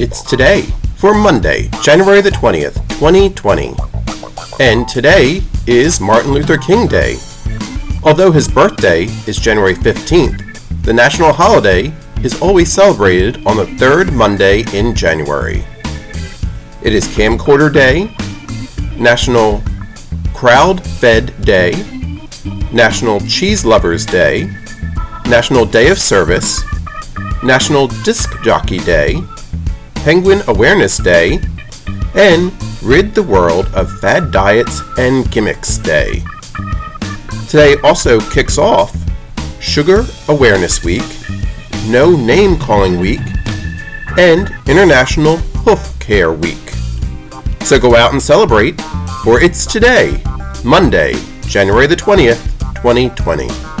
It's today for Monday, January the 20th, 2020. And today is Martin Luther King Day. Although his birthday is January 15th, the national holiday is always celebrated on the third Monday in January. It is Camcorder Day, National Crowd Fed Day, National Cheese Lovers Day, National Day of Service, National Disc Jockey Day, Penguin Awareness Day, and Rid the World of Fad Diets and Gimmicks Day. Today also kicks off Sugar Awareness Week, No Name Calling Week, and International Hoof Care Week. So go out and celebrate, for it's today, Monday, January the 20th, 2020.